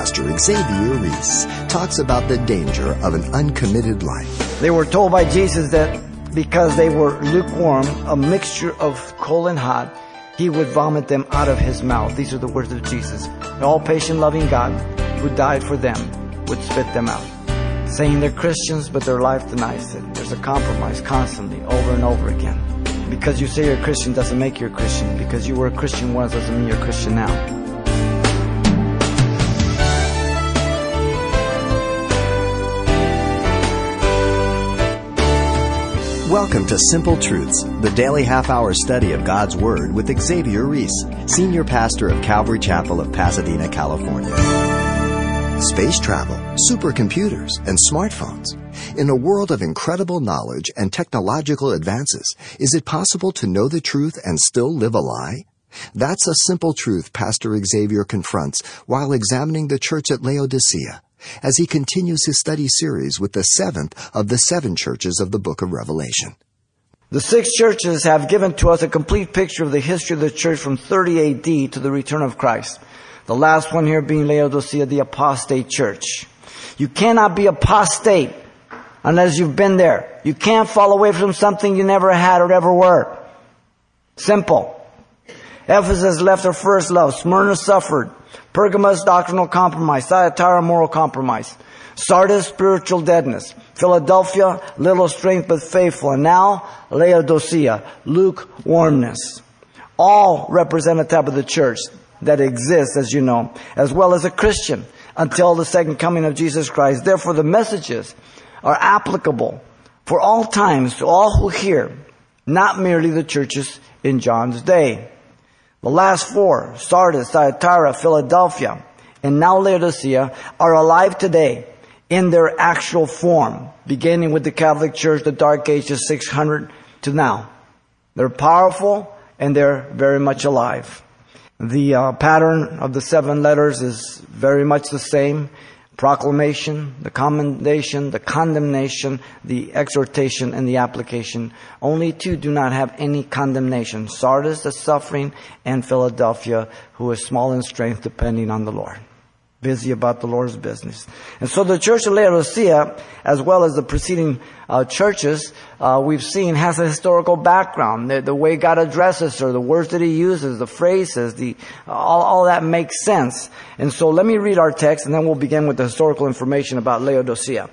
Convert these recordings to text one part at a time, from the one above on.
pastor Xavier Reese talks about the danger of an uncommitted life. They were told by Jesus that because they were lukewarm, a mixture of cold and hot, he would vomit them out of his mouth. These are the words of Jesus. The all patient, loving God who died for them would spit them out. Saying they're Christians, but their life denies it. There's a compromise constantly, over and over again. Because you say you're a Christian doesn't make you a Christian. Because you were a Christian once doesn't mean you're a Christian now. Welcome to Simple Truths, the daily half hour study of God's Word with Xavier Reese, Senior Pastor of Calvary Chapel of Pasadena, California. Space travel, supercomputers, and smartphones. In a world of incredible knowledge and technological advances, is it possible to know the truth and still live a lie? That's a simple truth Pastor Xavier confronts while examining the church at Laodicea as he continues his study series with the seventh of the seven churches of the book of Revelation. The six churches have given to us a complete picture of the history of the church from 30 AD to the return of Christ. The last one here being Laodicea, the apostate church. You cannot be apostate unless you've been there. You can't fall away from something you never had or ever were. Simple. Ephesus left her first love. Smyrna suffered. Pergamos, doctrinal compromise. Thyatira, moral compromise. Sardis, spiritual deadness. Philadelphia, little strength but faithful. And now, Laodicea, lukewarmness. All represent a type of the church that exists, as you know, as well as a Christian until the second coming of Jesus Christ. Therefore, the messages are applicable for all times to all who hear, not merely the churches in John's day. The last four, Sardis, Thyatira, Philadelphia, and now Laodicea, are alive today in their actual form, beginning with the Catholic Church, the Dark Ages 600 to now. They're powerful and they're very much alive. The uh, pattern of the seven letters is very much the same proclamation, the commendation, the condemnation, the exhortation, and the application. Only two do not have any condemnation. Sardis, the suffering, and Philadelphia, who is small in strength depending on the Lord busy about the Lord's business. And so the church of Laodicea, as well as the preceding uh, churches uh, we've seen, has a historical background. The, the, way God addresses her, the words that He uses, the phrases, the all, all that makes sense. And so let me read our text, and then we'll begin with the historical information about Laodicea.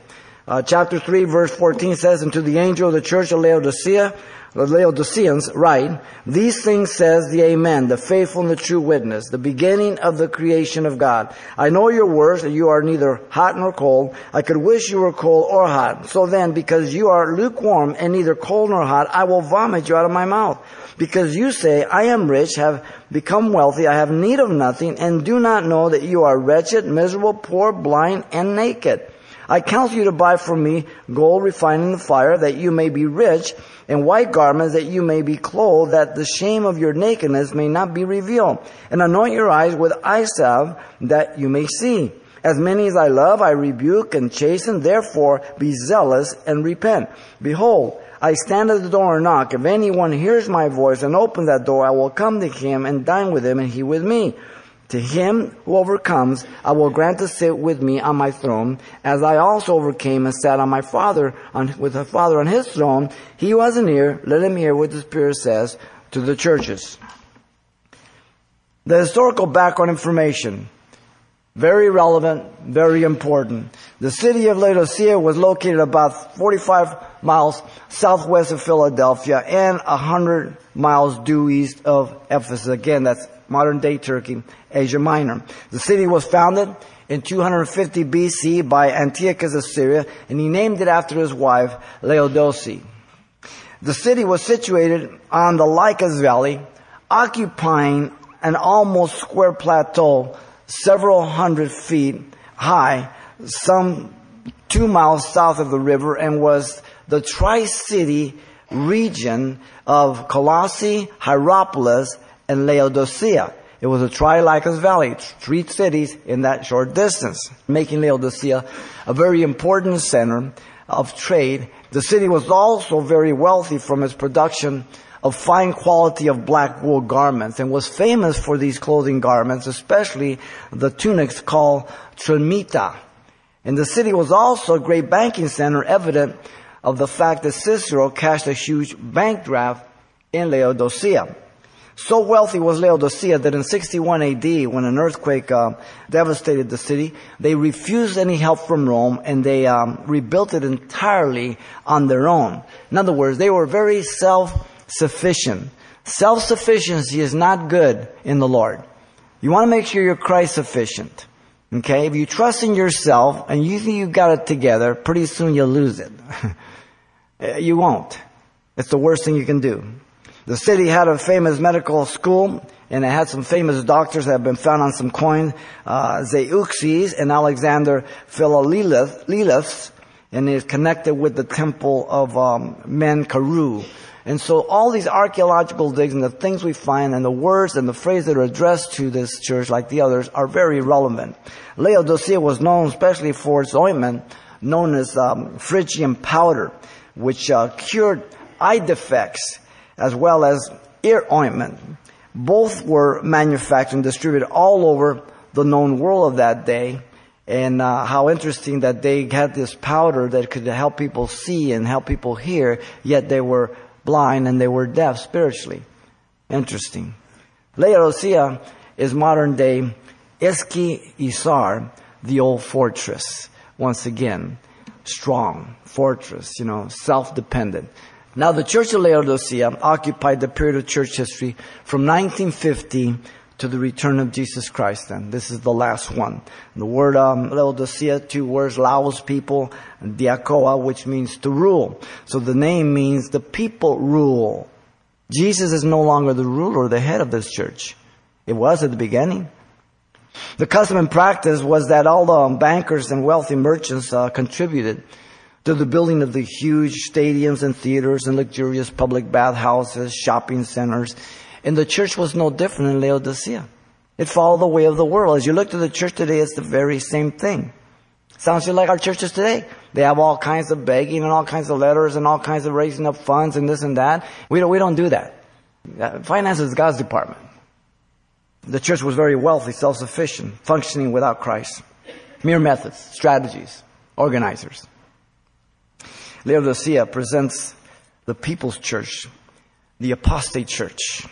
Uh, chapter 3, verse 14 says, And to the angel of the church of Laodicea, the Laodiceans write, These things says the Amen, the faithful and the true witness, the beginning of the creation of God. I know your words, that you are neither hot nor cold. I could wish you were cold or hot. So then, because you are lukewarm and neither cold nor hot, I will vomit you out of my mouth. Because you say, I am rich, have become wealthy, I have need of nothing, and do not know that you are wretched, miserable, poor, blind, and naked. I counsel you to buy from me gold refined in the fire, that you may be rich, and white garments that you may be clothed, that the shame of your nakedness may not be revealed. And anoint your eyes with eye salve, that you may see. As many as I love, I rebuke and chasten. Therefore, be zealous and repent. Behold, I stand at the door and knock. If anyone hears my voice and opens that door, I will come to him and dine with him and he with me. To him who overcomes, I will grant to sit with me on my throne, as I also overcame and sat on my father, on, with the father on his throne. He wasn't here. Let him hear what the Spirit says to the churches. The historical background information. Very relevant, very important. The city of Laodicea was located about 45 miles southwest of Philadelphia and 100 miles due east of Ephesus. Again, that's modern day Turkey, Asia Minor. The city was founded in 250 BC by Antiochus of Syria, and he named it after his wife, Laodice. The city was situated on the Lycus Valley, occupying an almost square plateau several hundred feet high, some two miles south of the river, and was the tri-city region of Colossae, Hierapolis, and Laodicea. It was a tri-Lycus valley, three cities in that short distance, making Laodicea a very important center of trade. The city was also very wealthy from its production of fine quality of black wool garments and was famous for these clothing garments, especially the tunics called trimita. And the city was also a great banking center, evident of the fact that Cicero cashed a huge bank draft in Laodicea. So wealthy was Laodicea that in 61 AD, when an earthquake uh, devastated the city, they refused any help from Rome and they um, rebuilt it entirely on their own. In other words, they were very self-sufficient. Self-sufficiency is not good in the Lord. You want to make sure you're Christ sufficient. Okay? If you trust in yourself and you think you've got it together, pretty soon you'll lose it. you won't. It's the worst thing you can do. The city had a famous medical school, and it had some famous doctors that have been found on some coins, uh, Zeuxis and Alexander Philolaus, and is connected with the temple of um, Menkaru. And so all these archaeological digs and the things we find and the words and the phrases that are addressed to this church, like the others, are very relevant. Laodicea was known especially for its ointment, known as um, Phrygian powder, which uh, cured eye defects as well as ear ointment. Both were manufactured and distributed all over the known world of that day. And uh, how interesting that they had this powder that could help people see and help people hear, yet they were blind and they were deaf spiritually. Interesting. Laodicea is modern day Eski Isar, the old fortress. Once again, strong fortress, you know, self-dependent. Now, the Church of Laodicea occupied the period of church history from 1950 to the return of Jesus Christ then. This is the last one. The word um, Laodicea, two words, Laos people, and Diakoa, which means to rule. So the name means the people rule. Jesus is no longer the ruler, the head of this church. It was at the beginning. The custom and practice was that all the bankers and wealthy merchants uh, contributed to the building of the huge stadiums and theaters and luxurious public bathhouses, shopping centers. And the church was no different in Laodicea. It followed the way of the world. As you look to the church today, it's the very same thing. Sounds just like our churches today. They have all kinds of begging and all kinds of letters and all kinds of raising up funds and this and that. We don't, we don't do that. Uh, finance is God's department. The church was very wealthy, self-sufficient, functioning without Christ. Mere methods, strategies, organizers. Laodicea presents the people's church, the apostate church.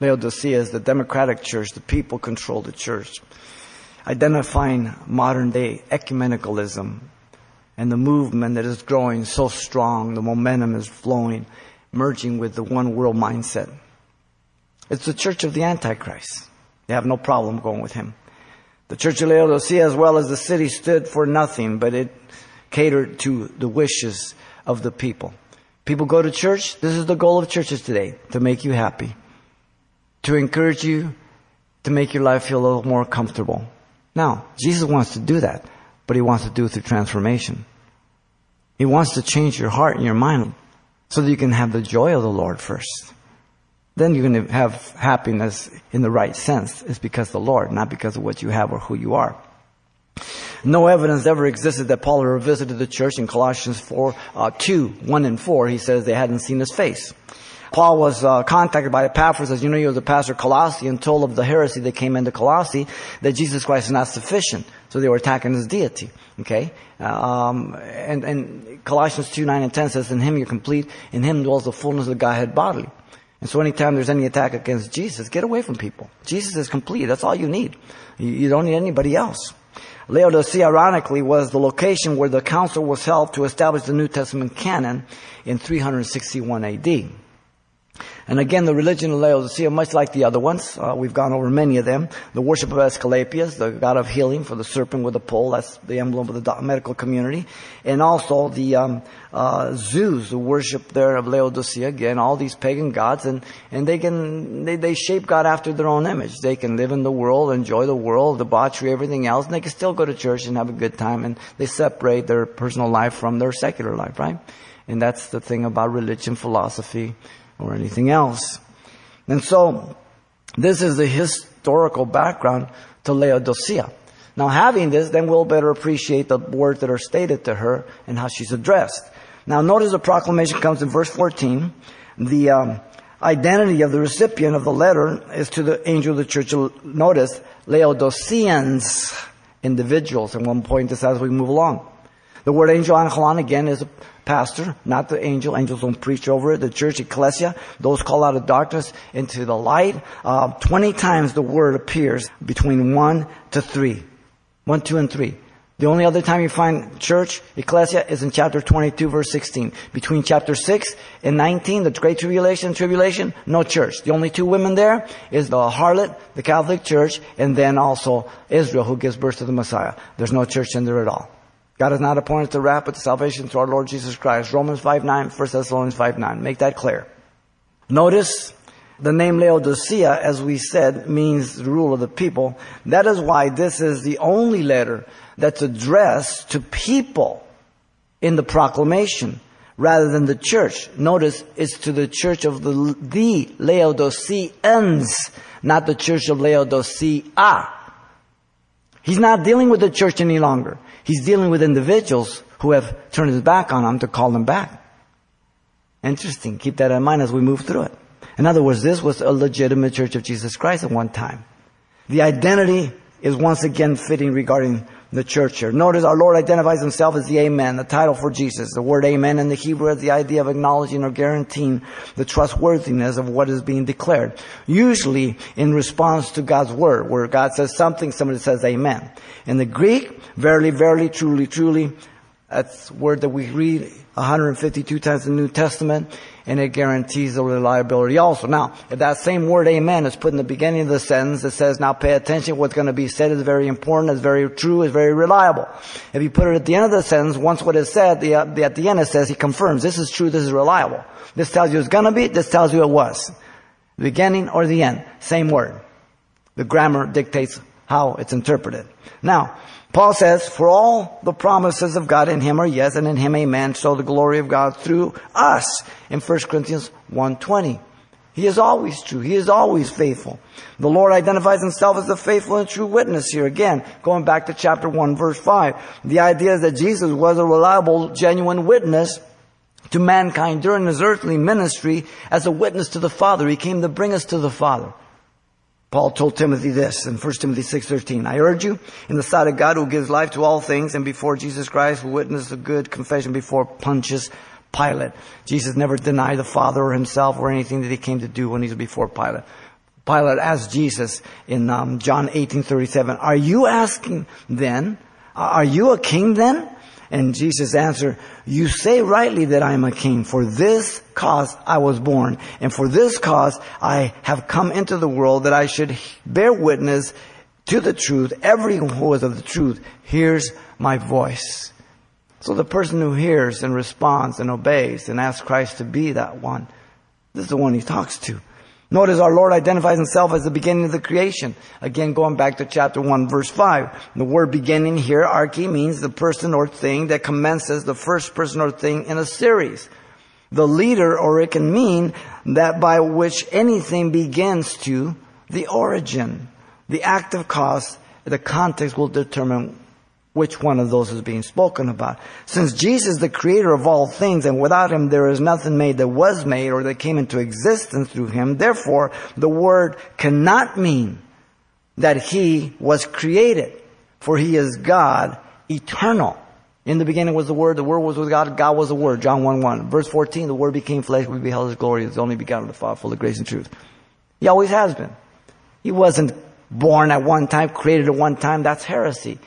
Laodicea is the democratic church. The people control the church. Identifying modern day ecumenicalism and the movement that is growing so strong, the momentum is flowing, merging with the one world mindset. It's the church of the Antichrist. They have no problem going with him. The church of Laodicea, as well as the city, stood for nothing, but it catered to the wishes of the people. People go to church. This is the goal of churches today, to make you happy, to encourage you, to make your life feel a little more comfortable. Now, Jesus wants to do that, but he wants to do it through transformation. He wants to change your heart and your mind so that you can have the joy of the Lord first. Then you're going to have happiness in the right sense. It's because the Lord, not because of what you have or who you are. No evidence ever existed that Paul ever visited the church in Colossians 4, uh, 2, 1 and 4. He says they hadn't seen his face. Paul was uh, contacted by Epaphras, as you know, he was a pastor of Colossae, and told of the heresy that came into Colossae that Jesus Christ is not sufficient. So they were attacking his deity. Okay, um, and, and Colossians two nine and ten says, "In Him you're complete. In Him dwells the fullness of the Godhead bodily." And so, anytime there's any attack against Jesus, get away from people. Jesus is complete. That's all you need. You, you don't need anybody else. Laodicea, ironically, was the location where the council was held to establish the New Testament canon in 361 AD. And again, the religion of Laodicea, much like the other ones, uh, we've gone over many of them. The worship of Asclepius, the god of healing for the serpent with a pole, that's the emblem of the medical community. And also the um, uh, Zeus, the worship there of Laodicea, again, all these pagan gods, and, and they can, they, they shape God after their own image. They can live in the world, enjoy the world, debauchery, everything else, and they can still go to church and have a good time, and they separate their personal life from their secular life, right? And that's the thing about religion, philosophy, or anything else. And so, this is the historical background to Laodicea. Now, having this, then we'll better appreciate the words that are stated to her and how she's addressed. Now, notice the proclamation comes in verse 14. The um, identity of the recipient of the letter is to the angel of the church. Notice, Laodiceans, individuals. And one point this as we move along. The word angel angelon again is a pastor, not the angel. Angels don't preach over it. The church, ecclesia, those called out of darkness into the light. Uh, Twenty times the word appears between one to three. One, two, and three. The only other time you find church, ecclesia, is in chapter 22 verse 16. Between chapter 6 and 19, the Great Tribulation, Tribulation, no church. The only two women there is the harlot, the Catholic Church, and then also Israel who gives birth to the Messiah. There's no church in there at all. God has not appointed the wrath but the salvation through our Lord Jesus Christ. Romans 5 9, 1 Thessalonians 5 9. Make that clear. Notice the name Laodicea, as we said, means the rule of the people. That is why this is the only letter that's addressed to people in the proclamation rather than the church. Notice it's to the church of the, the Laodiceans, not the church of Laodicea. He's not dealing with the church any longer. He's dealing with individuals who have turned his back on him to call them back. Interesting. Keep that in mind as we move through it. In other words, this was a legitimate church of Jesus Christ at one time. The identity is once again fitting regarding the church here. Notice our Lord identifies himself as the Amen, the title for Jesus. The word Amen in the Hebrew has the idea of acknowledging or guaranteeing the trustworthiness of what is being declared. Usually in response to God's word, where God says something, somebody says Amen. In the Greek, verily, verily, truly, truly, that's word that we read 152 times in the New Testament, and it guarantees the reliability also. Now, if that same word amen is put in the beginning of the sentence, it says, now pay attention, what's going to be said is very important, is very true, is very reliable. If you put it at the end of the sentence, once what is said, the, the, at the end it says, he confirms, this is true, this is reliable. This tells you it's going to be, this tells you it was. The beginning or the end, same word. The grammar dictates how it's interpreted. Now, Paul says, for all the promises of God in him are yes, and in him amen, so the glory of God through us in 1 Corinthians 1.20. He is always true. He is always faithful. The Lord identifies himself as the faithful and true witness here. Again, going back to chapter 1 verse 5. The idea is that Jesus was a reliable, genuine witness to mankind during his earthly ministry as a witness to the Father. He came to bring us to the Father. Paul told Timothy this in 1 Timothy 6:13, I urge you in the sight of God who gives life to all things and before Jesus Christ who witnessed a good confession before Pontius Pilate. Jesus never denied the Father or himself or anything that he came to do when he was before Pilate. Pilate asked Jesus in um, John 18:37, "Are you asking then? Are you a king then?" And Jesus answered, You say rightly that I am a king. For this cause I was born. And for this cause I have come into the world that I should bear witness to the truth. Everyone who is of the truth hears my voice. So the person who hears and responds and obeys and asks Christ to be that one, this is the one he talks to. Notice our Lord identifies himself as the beginning of the creation. Again, going back to chapter 1 verse 5. The word beginning here, arche, means the person or thing that commences the first person or thing in a series. The leader, or it can mean that by which anything begins to the origin. The active cause, the context will determine which one of those is being spoken about. Since Jesus is the creator of all things and without him there is nothing made that was made or that came into existence through him, therefore the word cannot mean that he was created, for he is God eternal. In the beginning was the Word, the Word was with God, God was the Word, John 1 1. Verse 14, the Word became flesh, we beheld His glory, His only begotten of the Father, full of grace and truth. He always has been. He wasn't born at one time, created at one time, that's heresy.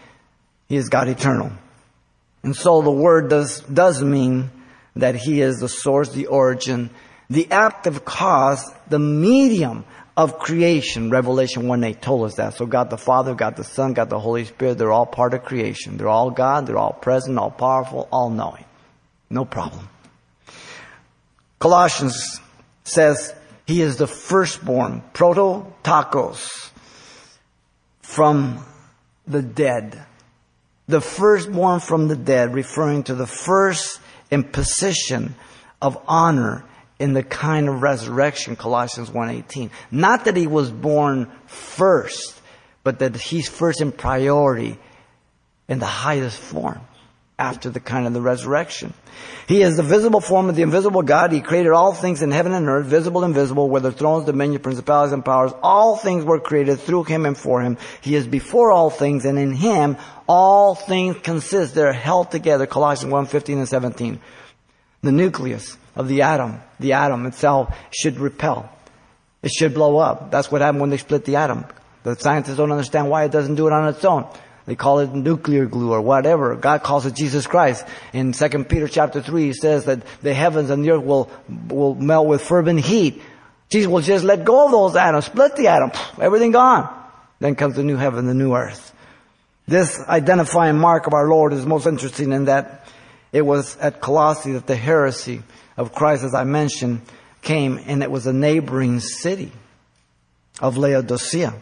He is God eternal. And so the word does, does mean that He is the source, the origin, the active cause, the medium of creation. Revelation 1 8 told us that. So God the Father, God the Son, God the Holy Spirit, they're all part of creation. They're all God, they're all present, all powerful, all knowing. No problem. Colossians says he is the firstborn, prototokos, from the dead the firstborn from the dead, referring to the first imposition of honor in the kind of resurrection, Colossians 1.18. Not that he was born first, but that he's first in priority in the highest form. after the kind of the resurrection. He is the visible form of the invisible God. He created all things in heaven and earth, visible and invisible, whether thrones, dominion, principalities, and powers. All things were created through him and for him. He is before all things, and in him all things consist. They're held together. Colossians 1, 15 and 17. The nucleus of the atom, the atom itself should repel. It should blow up. That's what happened when they split the atom. The scientists don't understand why it doesn't do it on its own. They call it nuclear glue or whatever. God calls it Jesus Christ. In 2 Peter chapter 3, he says that the heavens and the earth will, will melt with fervent heat. Jesus will just let go of those atoms, split the atom, everything gone. Then comes the new heaven, the new earth. This identifying mark of our Lord is most interesting in that it was at Colossae that the heresy of Christ, as I mentioned, came and it was a neighboring city of Laodicea.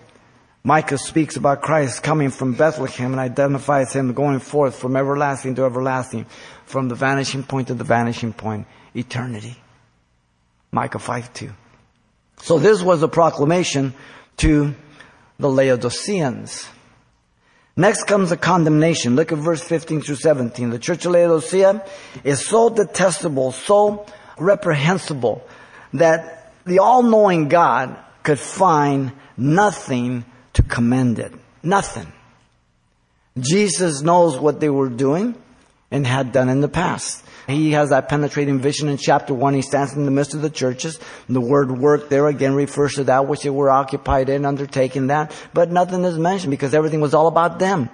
Micah speaks about Christ coming from Bethlehem and identifies him going forth from everlasting to everlasting, from the vanishing point to the vanishing point, eternity. Micah 5 2. So this was a proclamation to the Laodiceans. Next comes a condemnation. Look at verse 15 through 17. The church of Laodicea is so detestable, so reprehensible, that the all-knowing God could find nothing to commend it. Nothing. Jesus knows what they were doing and had done in the past. He has that penetrating vision in chapter 1. He stands in the midst of the churches. The word work there again refers to that which they were occupied in, undertaking that. But nothing is mentioned because everything was all about them.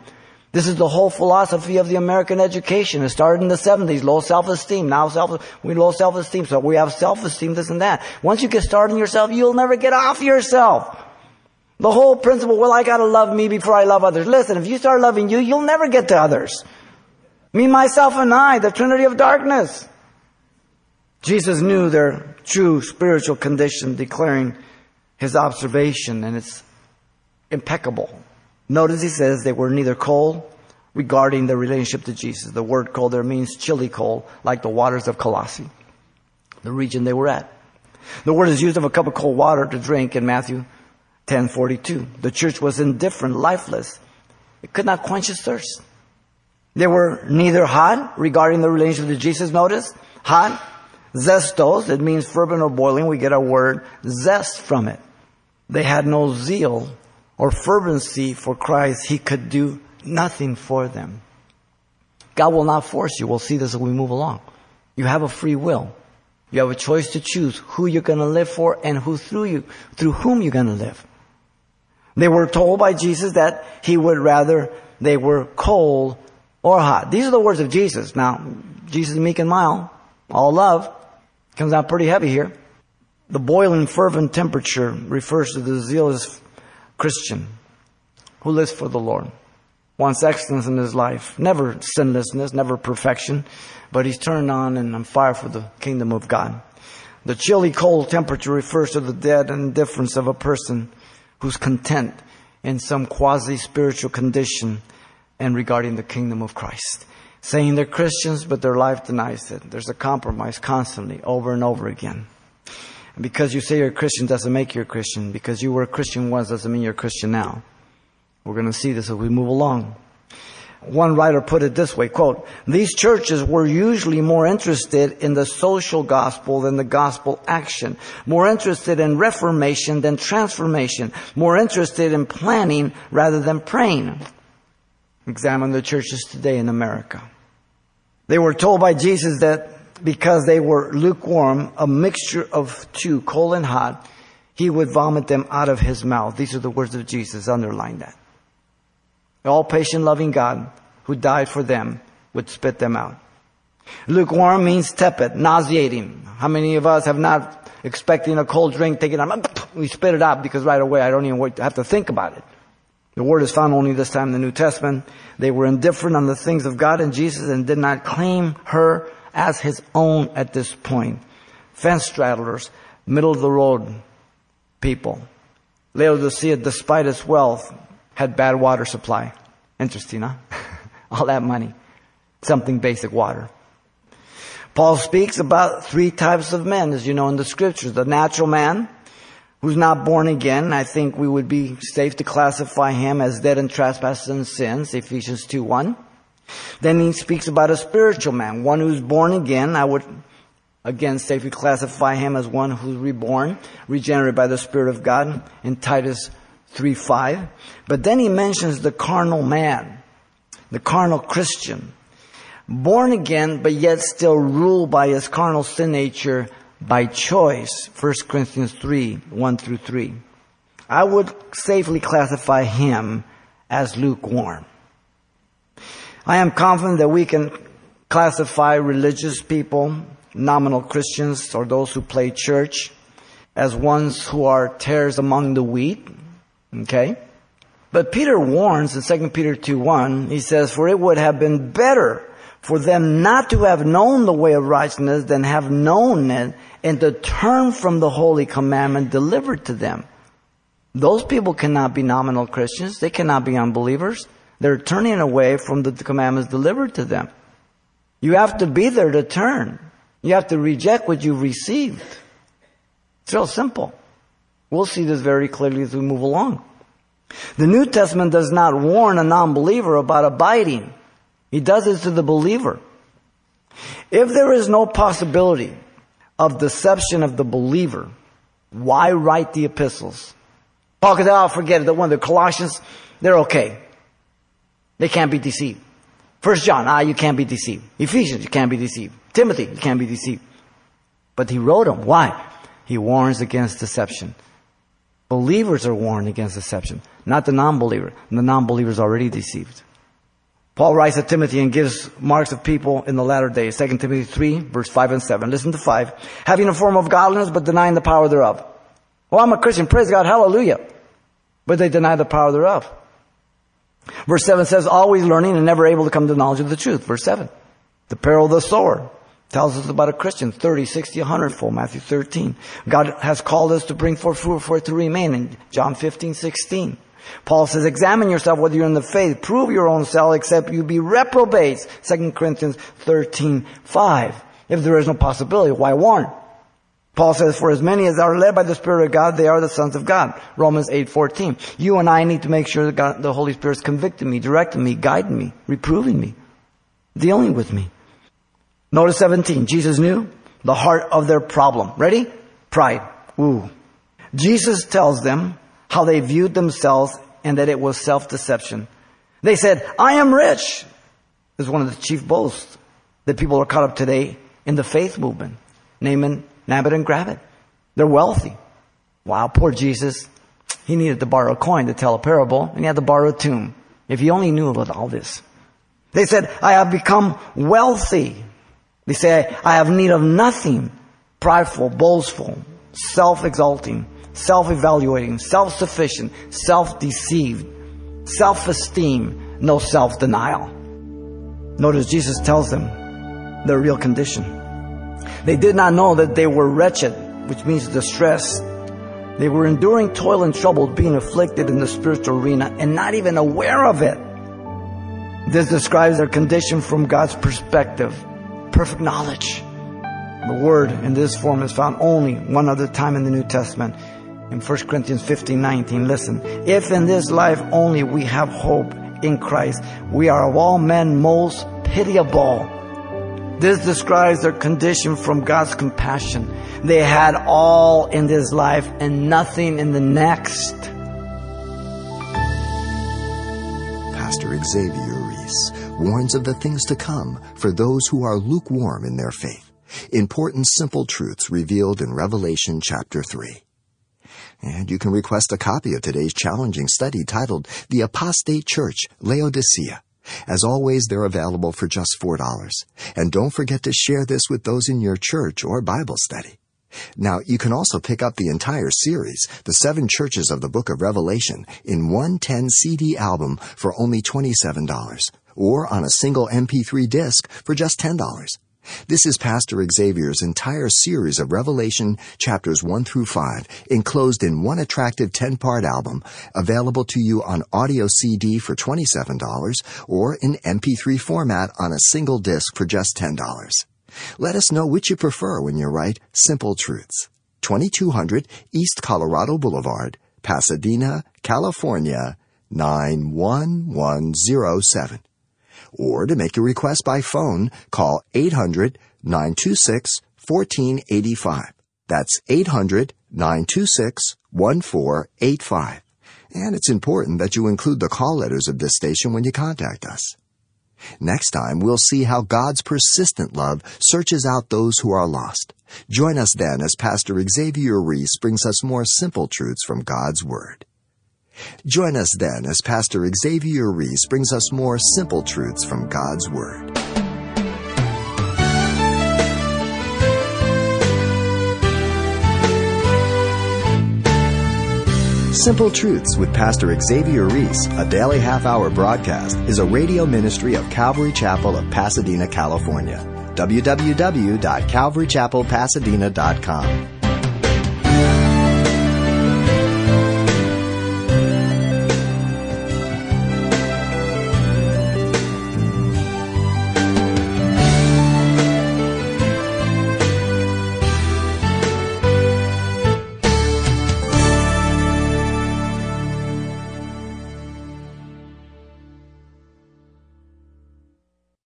This is the whole philosophy of the American education. It started in the 70s, low self-esteem. Now self, we low self-esteem, so we have self-esteem, this and that. Once you get started in yourself, you'll never get off yourself. The whole principle, well, I gotta love me before I love others. Listen, if you start loving you, you'll never get to others. Me, myself, and I, the Trinity of darkness. Jesus knew their true spiritual condition, declaring his observation, and it's impeccable. Notice he says they were neither cold regarding their relationship to Jesus. The word cold there means chilly cold, like the waters of Colossae, the region they were at. The word is used of a cup of cold water to drink in Matthew 1042. The church was indifferent, lifeless. It could not quench its thirst. They were neither hot regarding the relationship to Jesus, notice. Hot. Zestos, it means fervent or boiling. We get our word zest from it. They had no zeal or fervency for Christ. He could do nothing for them. God will not force you. We'll see this as we move along. You have a free will. You have a choice to choose who you're going to live for and who through you, through whom you're going to live. They were told by Jesus that he would rather they were cold or hot. These are the words of Jesus. Now, Jesus is meek and mild, all love, comes out pretty heavy here. The boiling fervent temperature refers to the zealous Christian who lives for the Lord, wants excellence in his life, never sinlessness, never perfection, but he's turned on and on fire for the kingdom of God. The chilly cold temperature refers to the dead indifference of a person who's content in some quasi spiritual condition and regarding the kingdom of Christ. Saying they're Christians, but their life denies it. There's a compromise constantly, over and over again. And because you say you're a Christian doesn't make you a Christian. Because you were a Christian once doesn't mean you're a Christian now. We're going to see this as we move along. One writer put it this way, quote, these churches were usually more interested in the social gospel than the gospel action, more interested in reformation than transformation, more interested in planning rather than praying. Examine the churches today in America. They were told by Jesus that because they were lukewarm, a mixture of two, cold and hot, he would vomit them out of his mouth. These are the words of Jesus. Underline that all patient, loving God who died for them would spit them out. Lukewarm means tepid, nauseating. How many of us have not expecting a cold drink, taking it we spit it out because right away I don't even have to think about it. The word is found only this time in the New Testament. They were indifferent on the things of God and Jesus and did not claim her as his own at this point. Fence straddlers, middle of the road people. Laodicea, despite its wealth, had bad water supply. Interesting, huh? All that money. Something basic water. Paul speaks about three types of men, as you know in the scriptures. The natural man, who's not born again. I think we would be safe to classify him as dead in trespasses and sins, Ephesians 2 1. Then he speaks about a spiritual man, one who's born again. I would again safely classify him as one who's reborn, regenerated by the Spirit of God in Titus 3 5. But then he mentions the carnal man, the carnal Christian, born again, but yet still ruled by his carnal sin nature by choice. 1 Corinthians 3 1 through 3. I would safely classify him as lukewarm. I am confident that we can classify religious people, nominal Christians, or those who play church, as ones who are tares among the wheat. Okay? But Peter warns in 2 Peter 2 1, he says, For it would have been better for them not to have known the way of righteousness than have known it and to turn from the holy commandment delivered to them. Those people cannot be nominal Christians. They cannot be unbelievers. They're turning away from the commandments delivered to them. You have to be there to turn. You have to reject what you've received. It's real simple. We'll see this very clearly as we move along. The New Testament does not warn a non-believer about abiding. He does this to the believer. If there is no possibility of deception of the believer, why write the epistles? Paul could oh, forget it. The one, the Colossians, they're okay. They can't be deceived. First John, ah, you can't be deceived. Ephesians, you can't be deceived. Timothy, you can't be deceived. But he wrote them. Why? He warns against deception. Believers are warned against deception, not the non-believer. The non-believer is already deceived. Paul writes to Timothy and gives marks of people in the latter days. 2 Timothy 3, verse 5 and 7. Listen to 5. Having a form of godliness, but denying the power thereof. Well, I'm a Christian. Praise God. Hallelujah. But they deny the power thereof. Verse 7 says, always learning and never able to come to knowledge of the truth. Verse 7. The peril of the sower tells us about a Christian, 30, 60, 100 fold, Matthew 13. God has called us to bring forth fruit for it to remain in John 15, 16. Paul says, examine yourself whether you're in the faith. Prove your own self, except you be reprobates. 2 Corinthians 13, 5. If there is no possibility, why warn? Paul says, for as many as are led by the Spirit of God, they are the sons of God. Romans 8:14. You and I need to make sure that God, the Holy Spirit is convicting me, directing me, guiding me, reproving me, dealing with me. Notice 17. Jesus knew the heart of their problem. Ready? Pride. Ooh. Jesus tells them how they viewed themselves and that it was self-deception. They said, I am rich. Is one of the chief boasts that people are caught up today in the faith movement. Naaman nab it and grab it. They're wealthy. Wow, poor Jesus. He needed to borrow a coin to tell a parable, and he had to borrow a tomb. If he only knew about all this. They said, I have become wealthy. They say, I have need of nothing. Prideful, boastful, self-exalting, self-evaluating, self-sufficient, self-deceived, self-esteem, no self-denial. Notice Jesus tells them their real condition. They did not know that they were wretched, which means distressed. They were enduring toil and trouble, being afflicted in the spiritual arena and not even aware of it. This describes their condition from God's perspective. Perfect knowledge. The word in this form is found only one other time in the New Testament. In 1 Corinthians 15, 19. Listen. If in this life only we have hope in Christ, we are of all men most pitiable. This describes their condition from God's compassion. They had all in this life and nothing in the next. Pastor Xavier Reese warns of the things to come for those who are lukewarm in their faith. Important simple truths revealed in Revelation chapter 3. And you can request a copy of today's challenging study titled The Apostate Church, Laodicea as always, they're available for just $4. And don't forget to share this with those in your church or Bible study. Now, you can also pick up the entire series, The Seven Churches of the Book of Revelation, in one 10 CD album for only $27, or on a single MP3 disc for just $10. This is Pastor Xavier's entire series of Revelation chapters 1 through 5, enclosed in one attractive 10 part album, available to you on audio CD for $27 or in MP3 format on a single disc for just $10. Let us know which you prefer when you write Simple Truths. 2200 East Colorado Boulevard, Pasadena, California, 91107 Or to make a request by phone, call 800 926 1485. That's 800 926 1485. And it's important that you include the call letters of this station when you contact us. Next time, we'll see how God's persistent love searches out those who are lost. Join us then as Pastor Xavier Reese brings us more simple truths from God's Word. Join us then as Pastor Xavier Reese brings us more simple truths from God's Word. Simple Truths with Pastor Xavier Reese, a daily half hour broadcast, is a radio ministry of Calvary Chapel of Pasadena, California. www.calvarychapelpasadena.com.